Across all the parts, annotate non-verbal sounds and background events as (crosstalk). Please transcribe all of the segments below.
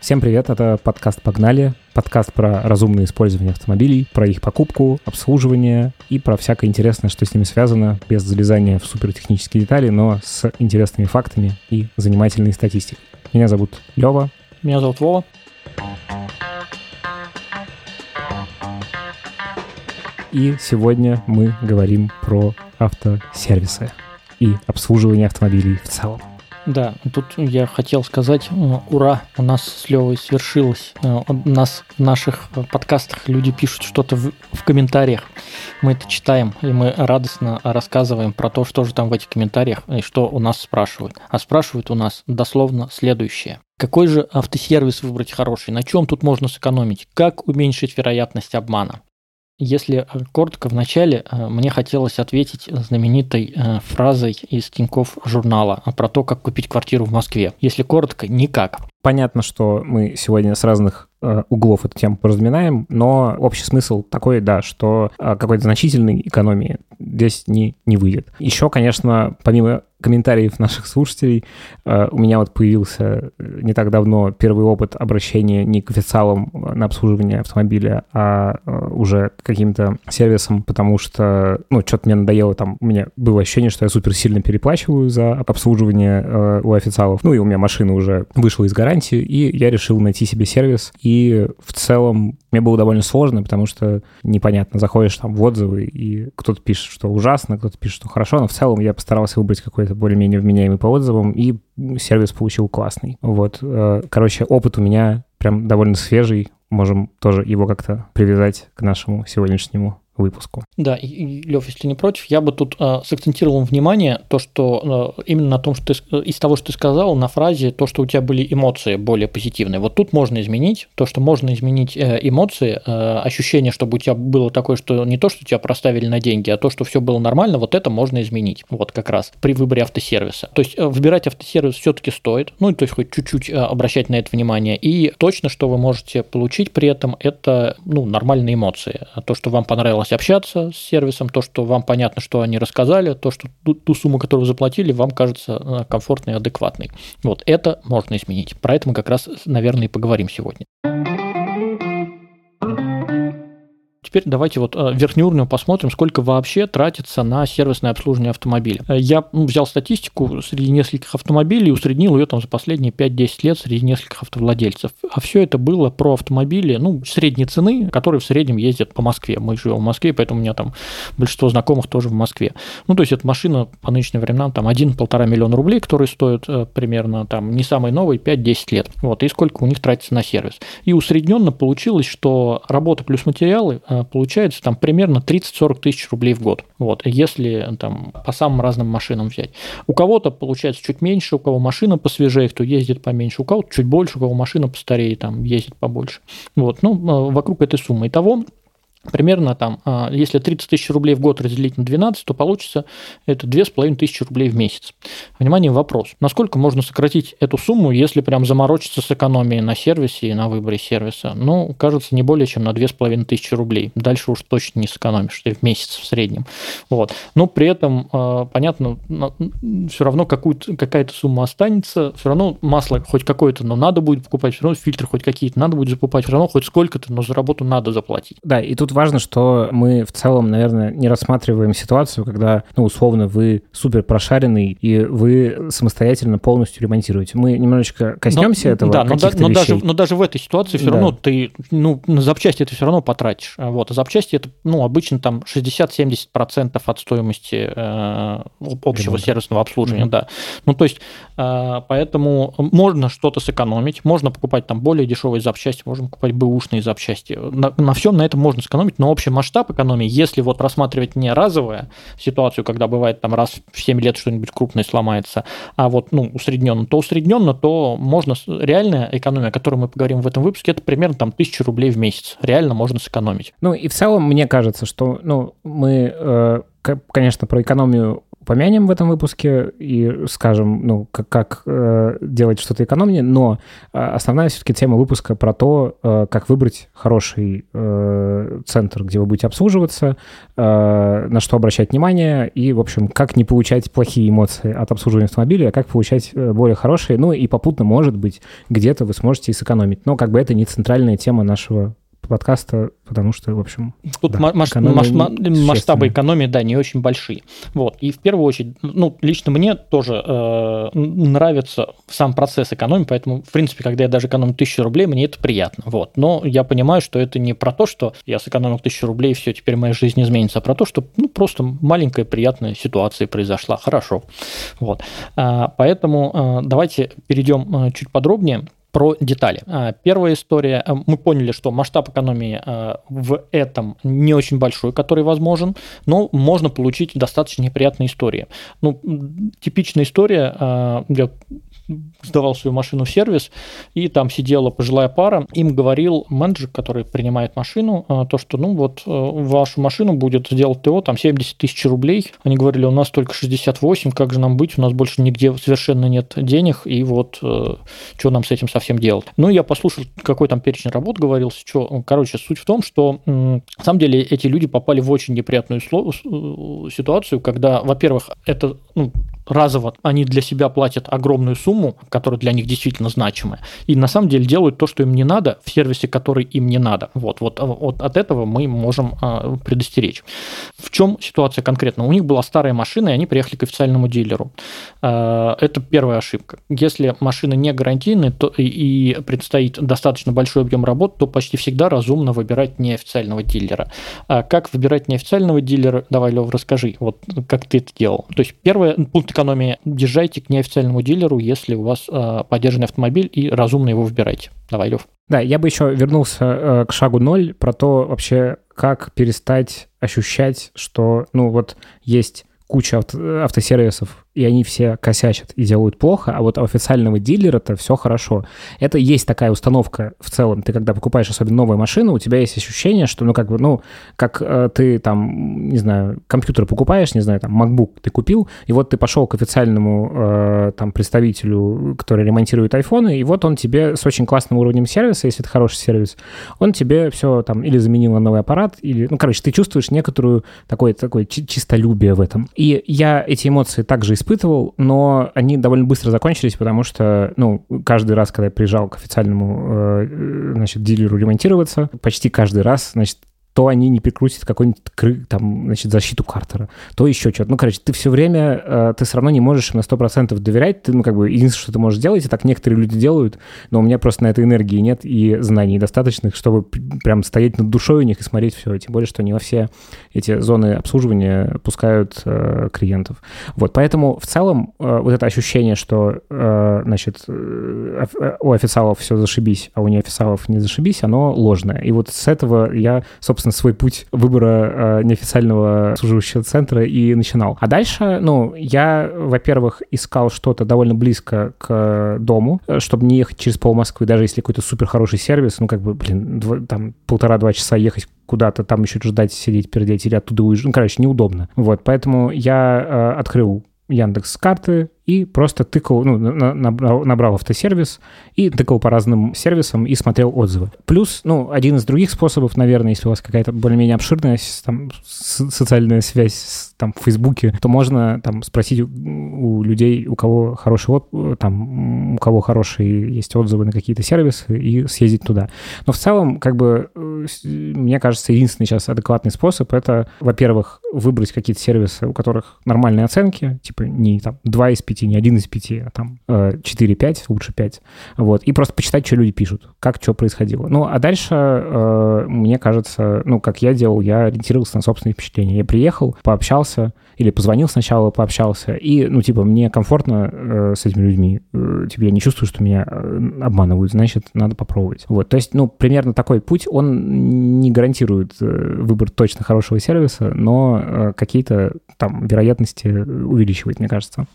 Всем привет, это подкаст «Погнали», подкаст про разумное использование автомобилей, про их покупку, обслуживание и про всякое интересное, что с ними связано, без залезания в супертехнические детали, но с интересными фактами и занимательной статистикой. Меня зовут Лева. Меня зовут Вова. И сегодня мы говорим про автосервисы и обслуживание автомобилей в целом. Да, тут я хотел сказать, э, ура, у нас с Левой свершилось. Э, у нас в наших подкастах люди пишут что-то в, в комментариях. Мы это читаем, и мы радостно рассказываем про то, что же там в этих комментариях и что у нас спрашивают. А спрашивают у нас дословно следующее. Какой же автосервис выбрать хороший? На чем тут можно сэкономить? Как уменьшить вероятность обмана? Если э, коротко, в начале э, мне хотелось ответить знаменитой э, фразой из Тинькофф журнала про то, как купить квартиру в Москве. Если коротко, никак. Понятно, что мы сегодня с разных углов эту тему поразминаем, но общий смысл такой, да, что какой-то значительной экономии здесь не, не выйдет. Еще, конечно, помимо комментариев наших слушателей. Э, у меня вот появился э, не так давно первый опыт обращения не к официалам э, на обслуживание автомобиля, а уже к каким-то сервисам, потому что, ну, что-то мне надоело там. У меня было ощущение, что я супер сильно переплачиваю за обслуживание у официалов. Ну, и у меня машина уже вышла из гарантии, и я решил найти себе сервис. И в целом мне было довольно сложно, потому что непонятно, заходишь там в отзывы, и кто-то пишет, что ужасно, кто-то пишет, что хорошо, но в целом я постарался выбрать какой-то более-менее вменяемый по отзывам, и сервис получил классный. Вот, э, короче, опыт у меня прям довольно свежий, можем тоже его как-то привязать к нашему сегодняшнему выпуску. Да, и, и Лев, если не против, я бы тут э, сакцентировал внимание то, что э, именно на том, что ты, из того, что ты сказал, на фразе то, что у тебя были эмоции более позитивные. Вот тут можно изменить то, что можно изменить э, эмоции, э, ощущение, чтобы у тебя было такое, что не то, что тебя проставили на деньги, а то, что все было нормально, вот это можно изменить. Вот как раз при выборе автосервиса. То есть э, выбирать автосервис все-таки стоит, ну то есть хоть чуть-чуть э, обращать на это внимание. И точно, что вы можете получить при этом, это ну, нормальные эмоции. То, что вам понравилось понравилось общаться с сервисом, то, что вам понятно, что они рассказали, то, что ту, ту сумму, которую вы заплатили, вам кажется э, комфортной и адекватной. Вот это можно изменить. Про это мы как раз, наверное, и поговорим сегодня. Теперь давайте вот э, верхнеуровнево посмотрим, сколько вообще тратится на сервисное обслуживание автомобиля. Э, я ну, взял статистику среди нескольких автомобилей и усреднил ее там за последние 5-10 лет среди нескольких автовладельцев. А все это было про автомобили, ну, средней цены, которые в среднем ездят по Москве. Мы живем в Москве, поэтому у меня там большинство знакомых тоже в Москве. Ну, то есть эта машина по нынешним временам там 1-1,5 миллиона рублей, которые стоят э, примерно там не самый новый, 5-10 лет. Вот, и сколько у них тратится на сервис. И усредненно получилось, что работа плюс материалы получается там примерно 30-40 тысяч рублей в год. Вот, если там по самым разным машинам взять. У кого-то получается чуть меньше, у кого машина посвежее, кто ездит поменьше, у кого-то чуть больше, у кого машина постарее, там ездит побольше. Вот, ну, а, вокруг этой суммы. Итого Примерно там, а, если 30 тысяч рублей в год разделить на 12, то получится это 2,5 тысячи рублей в месяц. Внимание, вопрос. Насколько можно сократить эту сумму, если прям заморочиться с экономией на сервисе и на выборе сервиса? Ну, кажется, не более чем на 2,5 тысячи рублей. Дальше уж точно не сэкономишь, ты в месяц в среднем. Вот. Но при этом, а, понятно, все равно какая-то сумма останется, все равно масло хоть какое-то, но надо будет покупать, все равно фильтры хоть какие-то надо будет закупать, все равно хоть сколько-то, но за работу надо заплатить. Да, и тут тут важно, что мы в целом, наверное, не рассматриваем ситуацию, когда, ну, условно, вы супер прошаренный, и вы самостоятельно полностью ремонтируете. Мы немножечко коснемся но, этого. Да, но, да, но, даже, но даже в этой ситуации все да. равно ты, ну, на запчасти это все равно потратишь. Вот, а запчасти это, ну, обычно там 60-70% от стоимости э, общего Ремонт. сервисного обслуживания, mm-hmm. да. Ну, то есть, э, поэтому можно что-то сэкономить, можно покупать там более дешевые запчасти, можно покупать бэушные запчасти. На, на всем на этом можно сэкономить сэкономить, но общий масштаб экономии, если вот рассматривать не разовую ситуацию, когда бывает там раз в 7 лет что-нибудь крупное сломается, а вот ну, усредненно, то усредненно, то можно, реальная экономия, о которой мы поговорим в этом выпуске, это примерно там 1000 рублей в месяц. Реально можно сэкономить. Ну и в целом мне кажется, что ну, мы, э, конечно, про экономию упомянем в этом выпуске и скажем, ну, как, как э, делать что-то экономнее, но э, основная все-таки тема выпуска про то, э, как выбрать хороший э, центр, где вы будете обслуживаться, э, на что обращать внимание и, в общем, как не получать плохие эмоции от обслуживания автомобиля, а как получать э, более хорошие, ну и попутно, может быть, где-то вы сможете и сэкономить. Но как бы это не центральная тема нашего подкаста, потому что, в общем... Тут да, маш- маш- масштабы экономии, да, не очень большие. Вот. И в первую очередь, ну, лично мне тоже э, нравится сам процесс экономии, поэтому, в принципе, когда я даже экономлю тысячу рублей, мне это приятно. Вот. Но я понимаю, что это не про то, что я сэкономил тысячу рублей, и все, теперь моя жизнь изменится, а про то, что, ну, просто маленькая приятная ситуация произошла. Хорошо. Вот. А, поэтому а, давайте перейдем а, чуть подробнее про детали. А, первая история. А, мы поняли, что масштаб экономии а, в этом не очень большой, который возможен, но можно получить достаточно неприятные истории. Ну, типичная история, я сдавал свою машину в сервис, и там сидела пожилая пара, им говорил менеджер, который принимает машину, то, что, ну, вот, вашу машину будет сделать ТО, там, 70 тысяч рублей. Они говорили, у нас только 68, как же нам быть, у нас больше нигде совершенно нет денег, и вот, что нам с этим совсем делать. Ну, я послушал, какой там перечень работ говорился, что, короче, суть в том, что на самом деле эти люди попали в очень неприятную ситуацию, когда, во-первых, это ну, разово они для себя платят огромную сумму, которая для них действительно значимая, и на самом деле делают то, что им не надо, в сервисе, который им не надо. Вот, вот, вот от этого мы можем а, предостеречь. В чем ситуация конкретно? У них была старая машина, и они приехали к официальному дилеру. А, это первая ошибка. Если машина не гарантийная то и, и предстоит достаточно большой объем работ, то почти всегда разумно выбирать неофициального дилера. А как выбирать неофициального дилера? Давай, Лев, расскажи, вот как ты это делал. То есть первый пункт экономии – езжайте к неофициальному дилеру, если у вас э, поддержанный автомобиль, и разумно его выбирайте. Давай, Лев. Да, я бы еще вернулся э, к шагу ноль про то вообще, как перестать ощущать, что, ну, вот есть куча авто, автосервисов, и они все косячат и делают плохо, а вот у официального дилера-то все хорошо. Это есть такая установка в целом. Ты когда покупаешь особенно новую машину, у тебя есть ощущение, что, ну, как бы, ну, как э, ты там, не знаю, компьютер покупаешь, не знаю, там, MacBook ты купил, и вот ты пошел к официальному э, там представителю, который ремонтирует айфоны, и вот он тебе с очень классным уровнем сервиса, если это хороший сервис, он тебе все там или заменил на новый аппарат, или, ну, короче, ты чувствуешь некоторую такое, такое чистолюбие в этом. И я эти эмоции также испытывал, но они довольно быстро закончились, потому что, ну, каждый раз, когда я приезжал к официальному, э, значит, дилеру ремонтироваться, почти каждый раз, значит, то они не прикрутят какую-нибудь там, значит, защиту Картера, то еще что-то. Ну, короче, ты все время, э, ты все равно не можешь на 100% доверять. Ты, ну, как бы, единственное, что ты можешь делать, и так некоторые люди делают, но у меня просто на это энергии нет и знаний достаточных, чтобы прям стоять над душой у них и смотреть все. Тем более, что не во все эти зоны обслуживания пускают э, клиентов. Вот, поэтому в целом э, вот это ощущение, что, э, значит, э, у официалов все зашибись, а у неофициалов не зашибись, оно ложное. И вот с этого я, собственно, собственно, свой путь выбора э, неофициального обслуживающего центра и начинал. А дальше, ну, я, во-первых, искал что-то довольно близко к дому, чтобы не ехать через пол Москвы, даже если какой-то супер хороший сервис, ну, как бы, блин, два, там полтора-два часа ехать куда-то, там еще ждать, сидеть, пердеть или оттуда уезжать. Ну, короче, неудобно. Вот, поэтому я э, открыл Яндекс карты и просто тыкал, ну, набрал, автосервис и тыкал по разным сервисам и смотрел отзывы. Плюс, ну, один из других способов, наверное, если у вас какая-то более-менее обширная там, социальная связь там, в Фейсбуке, то можно там спросить у людей, у кого хороший от, там, у кого хорошие есть отзывы на какие-то сервисы и съездить туда. Но в целом, как бы, э, мне кажется, единственный сейчас адекватный способ — это, во-первых, выбрать какие-то сервисы, у которых нормальные оценки, типа не там 2 из 5, не 1 из 5, а там 4-5, э, лучше 5. Вот, и просто почитать, что люди пишут, как что происходило. Ну, а дальше, э, мне кажется, ну, как я делал, я ориентировался на собственные впечатления. Я приехал, пообщался, или позвонил сначала, пообщался, и, ну, типа, мне комфортно э, с этими людьми, типа, я не чувствую, что меня обманывают, значит, надо попробовать. Вот, то есть, ну, примерно такой путь, он не гарантирует выбор точно хорошего сервиса, но какие-то там вероятности увеличивает, мне кажется.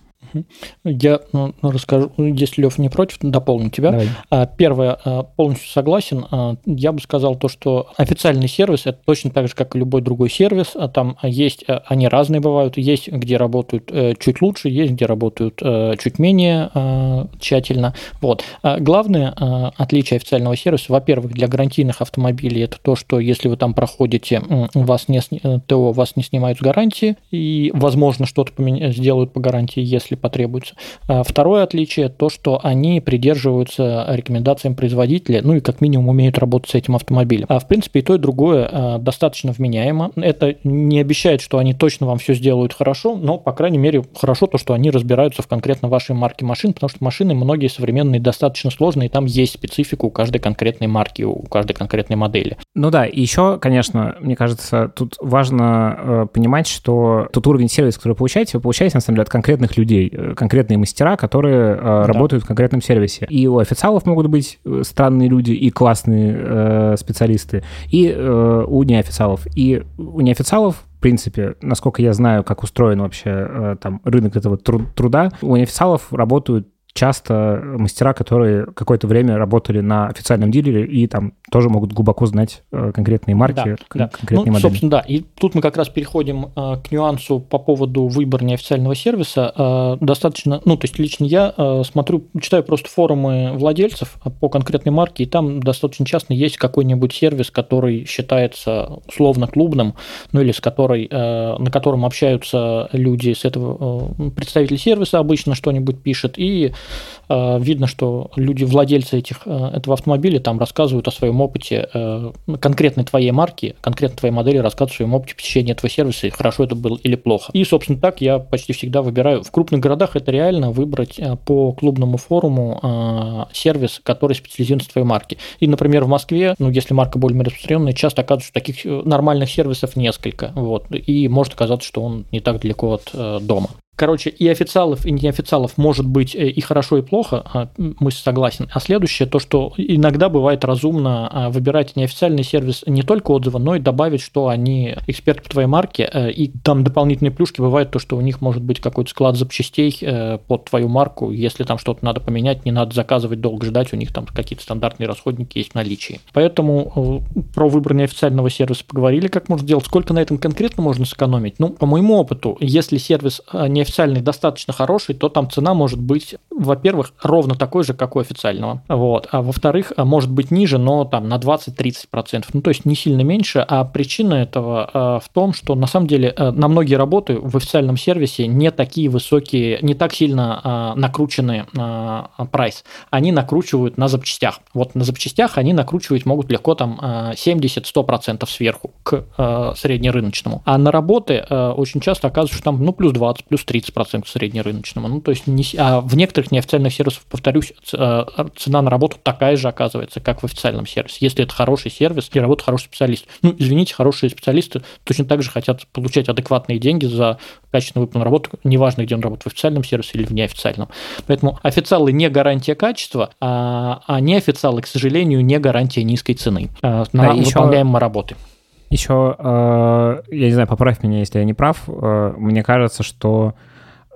Я ну, расскажу, если Лев не против, дополню тебя. Давай. А, первое, а, полностью согласен. А, я бы сказал то, что официальный сервис это точно так же, как и любой другой сервис. Там есть, они разные бывают. Есть, где работают э, чуть лучше, есть, где работают э, чуть менее тщательно. Вот. Главное отличие официального сервиса, во-первых, для гарантийных автомобилей это то, что если вы там проходите, вас не, э, ТО вас не снимают с гарантии, и, возможно, что-то сделают по гарантии, если потребуется. А второе отличие то, что они придерживаются рекомендациям производителя, ну и как минимум умеют работать с этим автомобилем. А в принципе и то, и другое а, достаточно вменяемо. Это не обещает, что они точно вам все сделают хорошо, но, по крайней мере, хорошо то, что они разбираются в конкретно вашей марке машин, потому что машины многие современные достаточно сложные, и там есть специфика у каждой конкретной марки, у каждой конкретной модели. Ну да, и еще, конечно, мне кажется, тут важно э, понимать, что тот уровень сервиса, который вы получаете, вы получаете, на самом деле, от конкретных людей. Э, конкретные мастера, которые э, да. работают в конкретном сервисе. И у официалов могут быть э, странные люди и классные э, специалисты, и э, у неофициалов. И у неофициалов в принципе, насколько я знаю, как устроен вообще э, там рынок этого труда, у неофициалов работают часто мастера, которые какое-то время работали на официальном дилере и там тоже могут глубоко знать э, конкретные марки, да, да. конкретные ну, модели. Собственно, да. И тут мы как раз переходим э, к нюансу по поводу выбора неофициального сервиса. Э, достаточно, ну, то есть лично я смотрю, читаю просто форумы владельцев по конкретной марке, и там достаточно часто есть какой-нибудь сервис, который считается условно клубным, ну или с которой, на котором общаются люди с этого, представитель сервиса обычно что-нибудь пишет, и видно, что люди, владельцы этих, э, этого автомобиля, там рассказывают о своем опыте э, конкретной твоей марки, конкретно твоей модели, рассказывают о своем опыте посещения этого сервиса, и хорошо это было или плохо. И, собственно, так я почти всегда выбираю. В крупных городах это реально выбрать по клубному форуму сервис, который специализируется в твоей марке. И, например, в Москве, ну, если марка более распространенная, часто оказывается, что таких нормальных сервисов несколько. Вот, и может оказаться, что он не так далеко от дома. Короче, и официалов, и неофициалов может быть э, и хорошо, и плохо, а, мы согласен. А следующее, то, что иногда бывает разумно а, выбирать неофициальный сервис не только отзывы, но и добавить, что они эксперты по твоей марке, э, и там дополнительные плюшки бывают то, что у них может быть какой-то склад запчастей э, под твою марку, если там что-то надо поменять, не надо заказывать, долго ждать, у них там какие-то стандартные расходники есть в наличии. Поэтому про выбор неофициального сервиса поговорили, как можно сделать, сколько на этом конкретно можно сэкономить. Ну, по моему опыту, если сервис не официальный достаточно хороший, то там цена может быть, во-первых, ровно такой же, как у официального. Вот. А во-вторых, а может быть ниже, но там на 20-30%. Ну, то есть не сильно меньше. А причина этого а, в том, что на самом деле а, на многие работы в официальном сервисе не такие высокие, не так сильно накрученные прайс. Они накручивают на запчастях. Вот на запчастях они накручивать могут легко там 70-100% сверху к среднерыночному. А на работы очень часто оказывается, что там ну плюс 20, плюс 30 30% среднерыночному. Ну, то есть, не, а в некоторых неофициальных сервисах, повторюсь, э, цена на работу такая же оказывается, как в официальном сервисе. Если это хороший сервис и работает хороший специалист. Ну, извините, хорошие специалисты точно так же хотят получать адекватные деньги за качественно выполненную работу, неважно, где он работает, в официальном сервисе или в неофициальном. Поэтому официалы не гарантия качества, а, а неофициалы, к сожалению, не гарантия низкой цены э, на а выполняемой еще... работы. Еще, э, я не знаю, поправь меня, если я не прав, э, мне кажется, что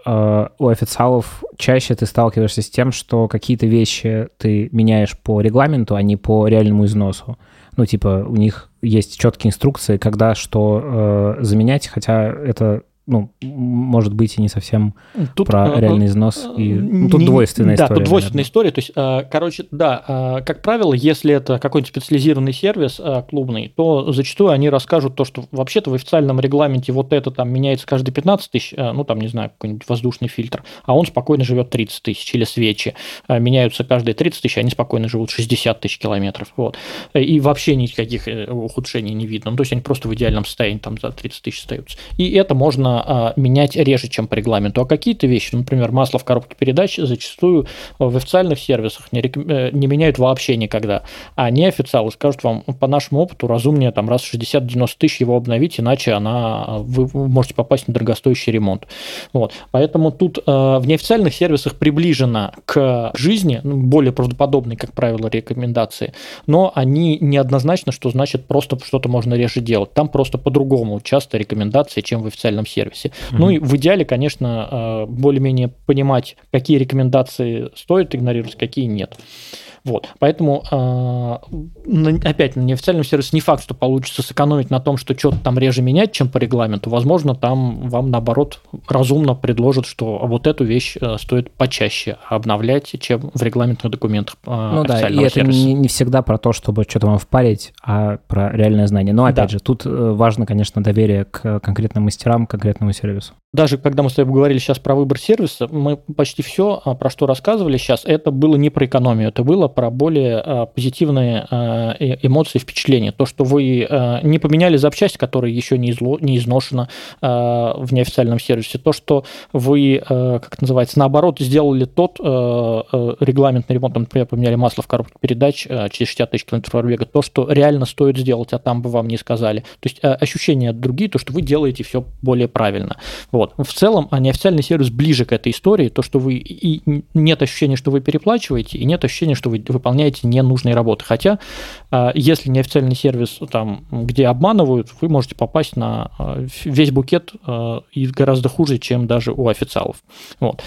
э, у официалов чаще ты сталкиваешься с тем, что какие-то вещи ты меняешь по регламенту, а не по реальному износу. Ну, типа, у них есть четкие инструкции, когда что э, заменять, хотя это ну, может быть, и не совсем тут, про э, реальный износ. И, ну, тут не, двойственная да, история. Да, тут двойственная наверное. история. То есть, э, короче, да, э, как правило, если это какой-нибудь специализированный сервис клубный, то зачастую они расскажут то, что вообще-то в официальном регламенте вот это там меняется каждые 15 тысяч, ну, там, не знаю, какой-нибудь воздушный фильтр, а он спокойно живет 30 тысяч, или свечи меняются каждые 30 тысяч, они спокойно живут 60 тысяч километров. Вот. И вообще никаких ухудшений не видно. Ну, то есть, они просто в идеальном состоянии там за 30 тысяч остаются. И это можно а, менять реже, чем по регламенту. А какие-то вещи, например, масло в коробке передач зачастую в официальных сервисах не, э, не меняют вообще никогда. А неофициалы скажут вам, по нашему опыту, разумнее там раз в 60-90 тысяч его обновить, иначе она, вы можете попасть на дорогостоящий ремонт. Вот. Поэтому тут э, в неофициальных сервисах приближено к жизни, ну, более правдоподобные, как правило, рекомендации, но они неоднозначно, что значит просто что-то можно реже делать. Там просто по-другому часто рекомендации, чем в официальном сервисе сервисе. Mm-hmm. Ну и в идеале, конечно, более-менее понимать, какие рекомендации стоит игнорировать, какие нет. Вот. Поэтому, э, опять, на неофициальном сервисе не факт, что получится сэкономить на том, что что-то там реже менять, чем по регламенту. Возможно, там вам, наоборот, разумно предложат, что вот эту вещь э, стоит почаще обновлять, чем в регламентных документах э, Ну да, и это не, не всегда про то, чтобы что-то вам впарить, а про реальное знание. Но, опять да. же, тут важно, конечно, доверие к конкретным мастерам, к конкретному сервису. Даже когда мы с тобой говорили сейчас про выбор сервиса, мы почти все, про что рассказывали сейчас, это было не про экономию, это было про более э, позитивные э, эмоции, впечатления. То, что вы не поменяли запчасть, которая еще не, изло, не изношена в неофициальном сервисе. То, что вы, как это называется, наоборот, сделали тот регламентный ремонт, например, поменяли масло в коробке передач через 60 тысяч километров пробега, то, что реально стоит сделать, а там бы вам не сказали. То есть ощущения другие, то, что вы делаете все более правильно. Вот. В целом, а неофициальный сервис ближе к этой истории, то, что вы и нет ощущения, что вы переплачиваете, и нет ощущения, что вы выполняете ненужные работы. Хотя, а, если неофициальный сервис, там, где обманывают, вы можете попасть на а, весь букет а, и гораздо хуже, чем даже у официалов. Вот.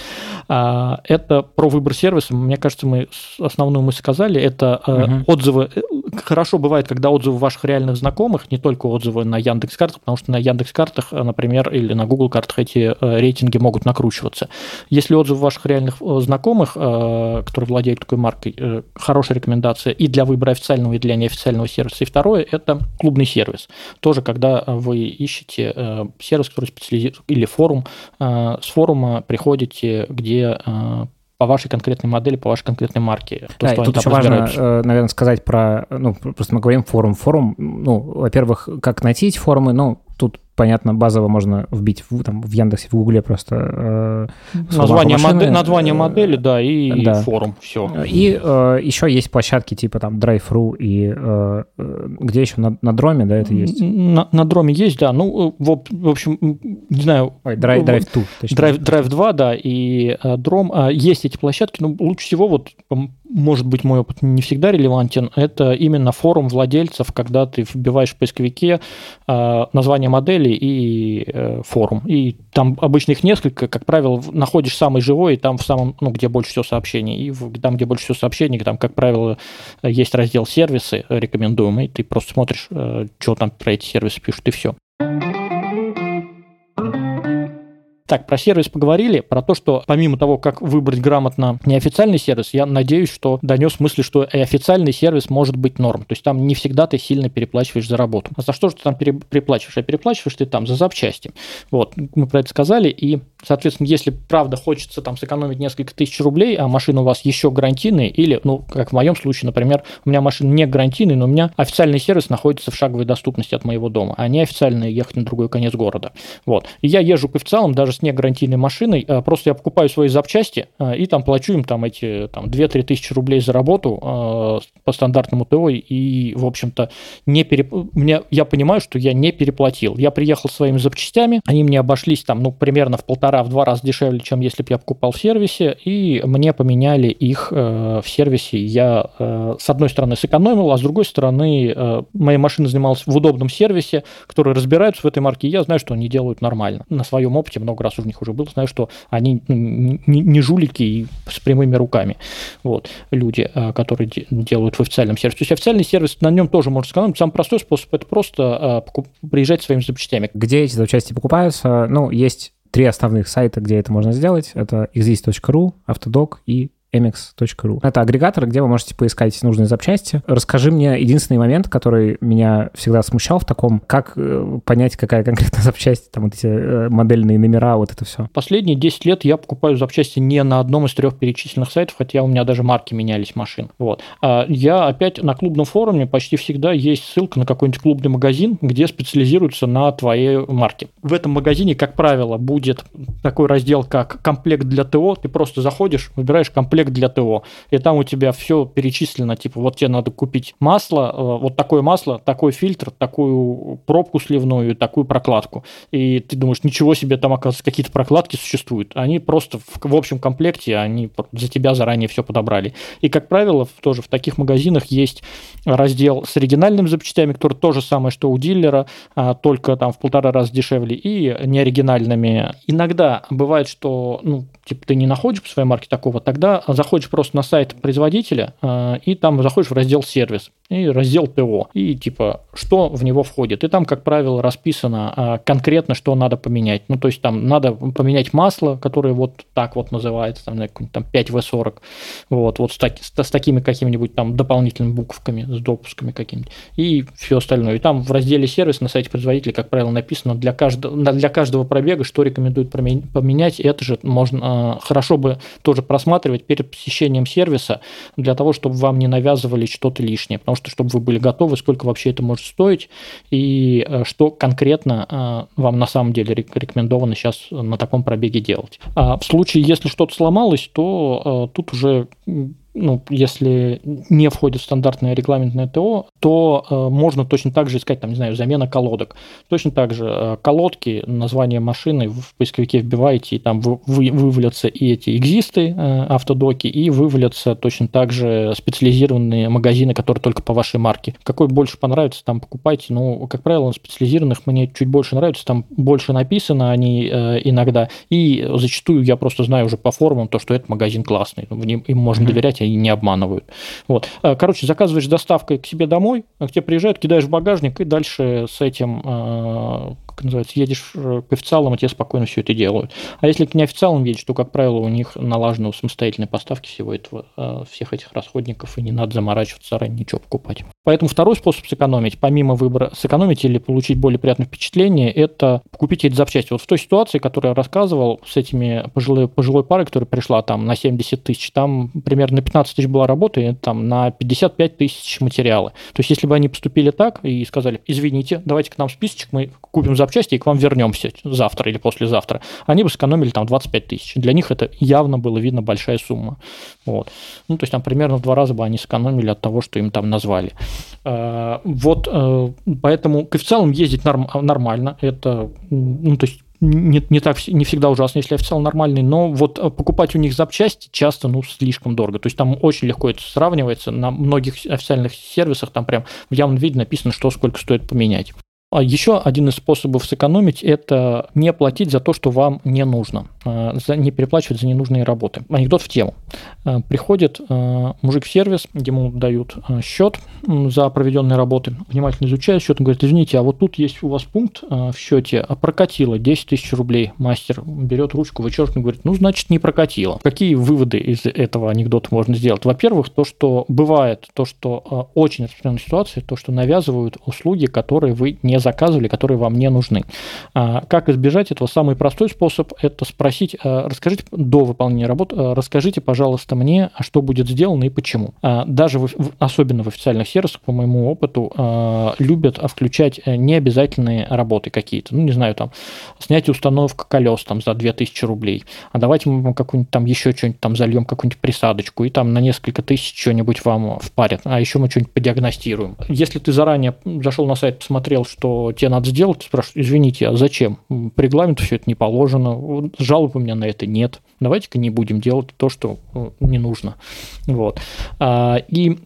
Это про выбор сервиса. Мне кажется, мы основную мысль сказали. Это угу. отзывы. Э, хорошо бывает, когда отзывы ваших реальных знакомых, не только отзывы на Яндекс картах, потому что на Яндекс картах, например, или на Google картах эти рейтинги могут накручиваться. Если отзывы ваших реальных э, знакомых, которые владеют такой маркой, э, хорошая рекомендация и для выбора официального, и для неофициального сервиса. И второе – это клубный сервис. Тоже, когда вы ищете э, сервис, который специализирует, или форум, э, с форума приходите, где э, по вашей конкретной модели, по вашей конкретной марке. То, да, что тут еще важно, наверное, сказать про, ну, просто мы говорим форум. Форум, ну, во-первых, как найти эти форумы, ну, понятно, базово можно вбить в, там, в Яндексе, в Гугле просто э, название, модель, название модели, да, и да. форум, все. И э, еще есть площадки типа там Drive.ru и э, э, где еще на, на Дроме, да, это есть? На, на Дроме есть, да. Ну, в, в общем, не знаю. Ой, Drive, Drive 2. Drive, Drive 2, да, и э, Дром. Э, есть эти площадки, но лучше всего вот может быть, мой опыт не всегда релевантен, это именно форум владельцев, когда ты вбиваешь в поисковике э, название модели и э, форум. И там обычно их несколько, как правило, находишь самый живой, и там в самом, ну, где больше всего сообщений. И там, где больше всего сообщений, там, как правило, есть раздел сервисы рекомендуемый, ты просто смотришь, э, что там про эти сервисы пишут, и все. Так, про сервис поговорили, про то, что помимо того, как выбрать грамотно неофициальный сервис, я надеюсь, что донес мысли, что и официальный сервис может быть норм. То есть там не всегда ты сильно переплачиваешь за работу. А за что же ты там переплачиваешь? А переплачиваешь ты там за запчасти. Вот, мы про это сказали, и, соответственно, если правда хочется там сэкономить несколько тысяч рублей, а машина у вас еще гарантийная, или, ну, как в моем случае, например, у меня машина не гарантийная, но у меня официальный сервис находится в шаговой доступности от моего дома, а не официально ехать на другой конец города. Вот. И я езжу к официалам даже с не гарантийной машиной, а, просто я покупаю свои запчасти а, и там плачу им там эти там, 2-3 тысячи рублей за работу а, по стандартному ТО, и, в общем-то, не переп... мне, я понимаю, что я не переплатил. Я приехал своими запчастями, они мне обошлись там, ну, примерно в полтора, в два раза дешевле, чем если бы я покупал в сервисе, и мне поменяли их э, в сервисе. Я, э, с одной стороны, сэкономил, а с другой стороны, э, моя машина занималась в удобном сервисе, который разбираются в этой марке, и я знаю, что они делают нормально. На своем опыте много раз у них уже был, знаю, что они не, не жулики и с прямыми руками. Вот, люди, которые делают в официальном сервисе. То есть официальный сервис, на нем тоже можно сэкономить. Самый простой способ – это просто приезжать своими запчастями. Где эти запчасти покупаются? Ну, есть три основных сайта, где это можно сделать. Это exist.ru, Autodoc и mx.ru. Это агрегатор, где вы можете поискать нужные запчасти. Расскажи мне единственный момент, который меня всегда смущал в таком, как э, понять, какая конкретно (laughs) запчасть, там вот эти э, модельные номера, вот это все. Последние 10 лет я покупаю запчасти не на одном из трех перечисленных сайтов, хотя у меня даже марки менялись машин. Вот. А я опять на клубном форуме почти всегда есть ссылка на какой-нибудь клубный магазин, где специализируются на твоей марке. В этом магазине, как правило, будет такой раздел, как комплект для ТО. Ты просто заходишь, выбираешь комплект комплект для ТО. И там у тебя все перечислено, типа, вот тебе надо купить масло, э, вот такое масло, такой фильтр, такую пробку сливную, такую прокладку. И ты думаешь, ничего себе, там, оказывается, какие-то прокладки существуют. Они просто в, в общем комплекте, они за тебя заранее все подобрали. И, как правило, тоже в таких магазинах есть раздел с оригинальными запчастями, который то же самое, что у дилера, а, только там в полтора раза дешевле, и неоригинальными. Иногда бывает, что ну, типа ты не находишь по своей марке такого, тогда заходишь просто на сайт производителя а, и там заходишь в раздел сервис и раздел ПО, и типа, что в него входит. И там, как правило, расписано а, конкретно, что надо поменять. Ну, то есть там надо поменять масло, которое вот так вот называется, там, там 5В40, вот, вот с, так, с, с такими какими-нибудь там дополнительными буковками, с допусками какими-нибудь, и все остальное. И там в разделе сервис на сайте производителя, как правило, написано для каждого, для каждого пробега, что рекомендуют поменять. Это же можно а, хорошо бы тоже просматривать перед посещением сервиса для того, чтобы вам не навязывали что-то лишнее, потому что чтобы вы были готовы, сколько вообще это может стоить и э, что конкретно э, вам на самом деле рекомендовано сейчас на таком пробеге делать. А в случае, если что-то сломалось, то э, тут уже ну, если не входит в стандартное регламентное ТО, то э, можно точно так же искать, там, не знаю, замена колодок. Точно так же э, колодки, название машины в поисковике вбиваете, и там вы, вы, вывалятся и эти экзисты, э, автодоки, и вывалятся точно так же специализированные магазины, которые только по вашей марке. Какой больше понравится, там покупайте. Ну, как правило, специализированных мне чуть больше нравится, там больше написано они э, иногда, и зачастую я просто знаю уже по форумам то, что этот магазин классный, им можно mm-hmm. доверять, и не обманывают. Вот. Э, короче, заказываешь доставкой к себе домой, к тебе приезжают, кидаешь в багажник, и дальше с этим э, как называется, едешь э, к официалам, и тебе спокойно все это делают. А если к неофициалам едешь, то, как правило, у них налажены самостоятельные поставки всего этого, всех этих расходников, и не надо заморачиваться заранее ничего покупать. Поэтому второй способ сэкономить, помимо выбора сэкономить или получить более приятное впечатление, это купить эти запчасти. Вот в той ситуации, которую я рассказывал, с этими пожилой, пожилой парой, которая пришла там на 70 тысяч, там примерно на 15 тысяч была работа, и там на 55 тысяч материалы. То есть, если бы они поступили так и сказали, извините, давайте к нам списочек, мы купим запчасти и к вам вернемся завтра или послезавтра, они бы сэкономили там 25 тысяч. Для них это явно было видно большая сумма. Вот. Ну, то есть там примерно в два раза бы они сэкономили от того, что им там назвали. Э, вот э, поэтому к официалам ездить норм, нормально. Это, ну, то есть не, не так не всегда ужасно, если официал нормальный, но вот э, покупать у них запчасти часто ну слишком дорого. То есть там очень легко это сравнивается на многих официальных сервисах, там прям в явном виде написано, что сколько стоит поменять. А еще один из способов сэкономить – это не платить за то, что вам не нужно, а, не переплачивать за ненужные работы. Анекдот в тему. А, приходит мужик в сервис, ему дают счет за проведенные работы, внимательно изучает счет, он говорит, извините, а вот тут есть у вас пункт в счете, прокатило 10 тысяч рублей. Мастер берет ручку, вычеркивает, говорит, ну, значит, не прокатило. Какие выводы из этого анекдота можно сделать? Во-первых, то, что бывает, то, что очень распространенная ситуация, то, что навязывают услуги, которые вы не заказывали, которые вам не нужны. А, как избежать этого? Самый простой способ – это спросить, а, расскажите до выполнения работы, а, расскажите, пожалуйста, мне, что будет сделано и почему. Даже в, особенно в официальных сервисах, по моему опыту, любят включать э, необязательные работы какие-то. Ну, не знаю, там, снятие установка колес там за 2000 рублей. А давайте мы какую-нибудь там еще что-нибудь там зальем, какую-нибудь присадочку, и там на несколько тысяч что-нибудь вам впарят. А еще мы что-нибудь подиагностируем. Если ты заранее зашел на сайт, посмотрел, что тебе надо сделать, спрашивают, извините, а зачем? По регламенту все это не положено, жалоб у меня на это нет. Давайте-ка не будем делать то, что э, не нужно. Вот. А, и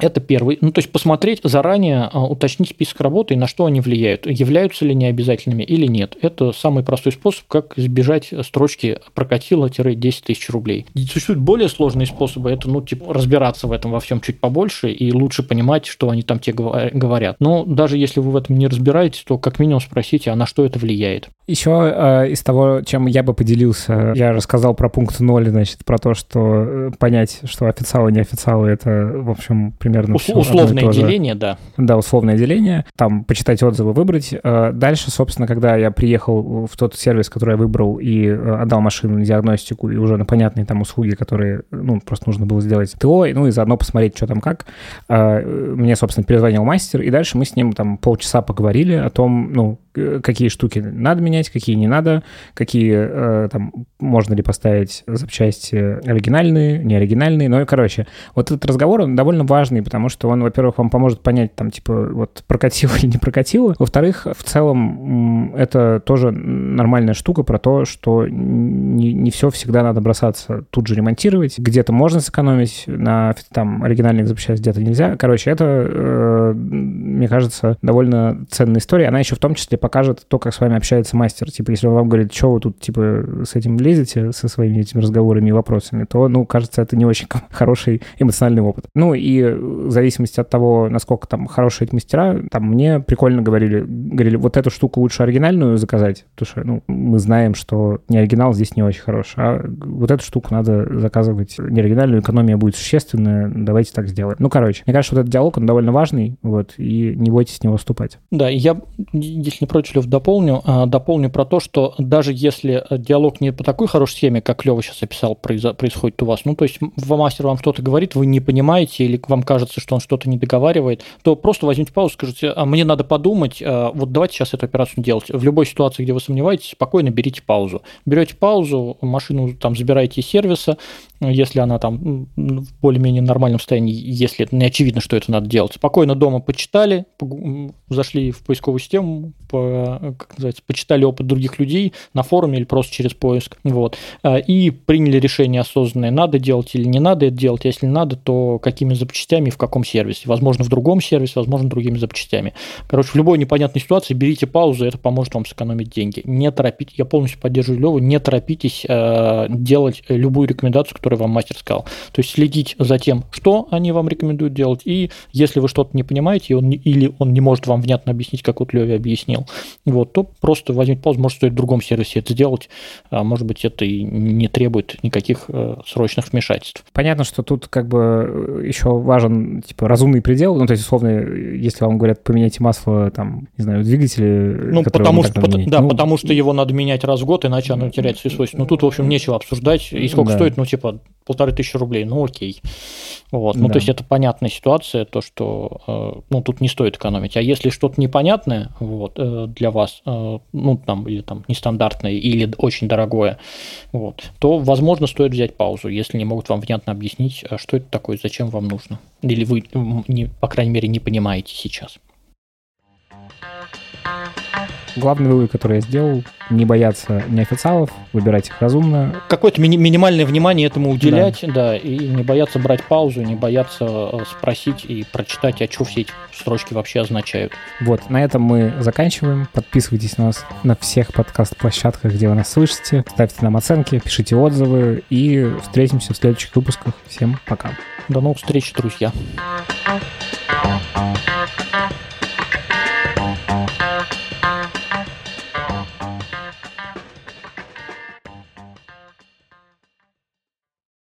это первый. Ну, то есть посмотреть заранее, а, уточнить список работы и на что они влияют. Являются ли они обязательными или нет. Это самый простой способ, как избежать строчки прокатило-10 тысяч рублей. Существуют более сложные способы. Это, ну, типа, разбираться в этом во всем чуть побольше и лучше понимать, что они там тебе говорят. Но даже если вы в этом не разбираетесь, то как минимум спросите, а на что это влияет. Еще э, из того, чем я бы поделился, я рассказал про пункт 0, значит, про то, что э, понять, что официалы, не официалы, это, в общем, примерно Ус- Условное деление, да. Да, условное деление. Там почитать отзывы, выбрать. Э, дальше, собственно, когда я приехал в тот сервис, который я выбрал, и э, отдал машину на диагностику, и уже на понятные там услуги, которые, ну, просто нужно было сделать ТО, ну, и заодно посмотреть, что там как, э, мне, собственно, перезвонил мастер, и дальше мы с ним там полчаса поговорили о том, ну, какие штуки надо менять, какие не надо, какие э, там можно ли поставить запчасти оригинальные, не оригинальные. Ну и, короче, вот этот разговор, он довольно важный, потому что он, во-первых, вам поможет понять, там, типа, вот прокатило или не прокатило. Во-вторых, в целом, это тоже нормальная штука про то, что не, не все всегда надо бросаться тут же ремонтировать. Где-то можно сэкономить на там оригинальных запчастях, где-то нельзя. Короче, это, э, мне кажется, довольно ценная история. Она еще в том числе покажет то, как с вами общается мастер. Типа, если он вам говорит, что вы тут, типа, с этим лезете, со своими этими разговорами и вопросами, то, ну, кажется, это не очень (laughs) хороший эмоциональный опыт. Ну, и в зависимости от того, насколько там хорошие эти мастера, там мне прикольно говорили, говорили, вот эту штуку лучше оригинальную заказать, потому что, ну, мы знаем, что не оригинал здесь не очень хорош, а вот эту штуку надо заказывать не оригинальную, экономия будет существенная, давайте так сделаем. Ну, короче, мне кажется, вот этот диалог, он довольно важный, вот, и не бойтесь с него вступать. Да, я, если не против, Лев, дополню, а, дополню про то, что даже если диалог не по такой хорошей схеме, как Лева сейчас описал, происходит у вас, ну, то есть мастер вам что-то говорит, вы не понимаете, или вам кажется, что он что-то не договаривает, то просто возьмите паузу, скажите, а мне надо подумать, а, вот давайте сейчас эту операцию делать. В любой ситуации, где вы сомневаетесь, спокойно берите паузу. Берете паузу, машину там забираете из сервиса, если она там в более-менее нормальном состоянии, если не очевидно, что это надо делать. Спокойно дома почитали, зашли в поисковую систему, по, как называется, почитали опыт других людей на форуме или просто через поиск, вот, а, и приняли решение осознанное, надо делать или не надо это делать, если надо, то какими запчастями, в каком сервисе, возможно, в другом сервисе, возможно, другими запчастями. Короче, в любой непонятной ситуации берите паузу, это поможет вам сэкономить деньги. Не торопитесь, я полностью поддерживаю Леву, не торопитесь э, делать любую рекомендацию, которую вам мастер сказал. То есть следить за тем, что они вам рекомендуют делать, и если вы что-то не понимаете, он, или он не может вам внятно объяснить, как вот Леви объяснил, вот, то просто возьмите паузу, может стоит в другом сервисе это сделать, а может быть это и не требует никаких э, срочных вмешательств. Понятно, что тут как бы еще важен типа разумный предел, ну то есть условно, если вам говорят поменяйте масло там, не знаю, двигатели, ну потому что по, да, ну, потому что его надо менять раз в год, иначе оно теряет свои свойства. Ну тут в общем нечего обсуждать, и сколько да. стоит, ну типа полторы тысячи рублей, ну окей. Вот. Ну, да. то есть это понятная ситуация, то, что э, ну, тут не стоит экономить. А если что-то непонятное вот, э, для вас, э, ну, там, или там нестандартное, или очень дорогое, вот, то, возможно, стоит взять паузу, если не могут вам внятно объяснить, что это такое, зачем вам нужно. Или вы, не, по крайней мере, не понимаете сейчас главный вывод, который я сделал, не бояться неофициалов, выбирать их разумно. Какое-то ми- минимальное внимание этому уделять, да. да, и не бояться брать паузу, не бояться э, спросить и прочитать, а что все эти строчки вообще означают. Вот, на этом мы заканчиваем. Подписывайтесь на нас на всех подкаст-площадках, где вы нас слышите. Ставьте нам оценки, пишите отзывы и встретимся в следующих выпусках. Всем пока. До новых встреч, друзья. thank you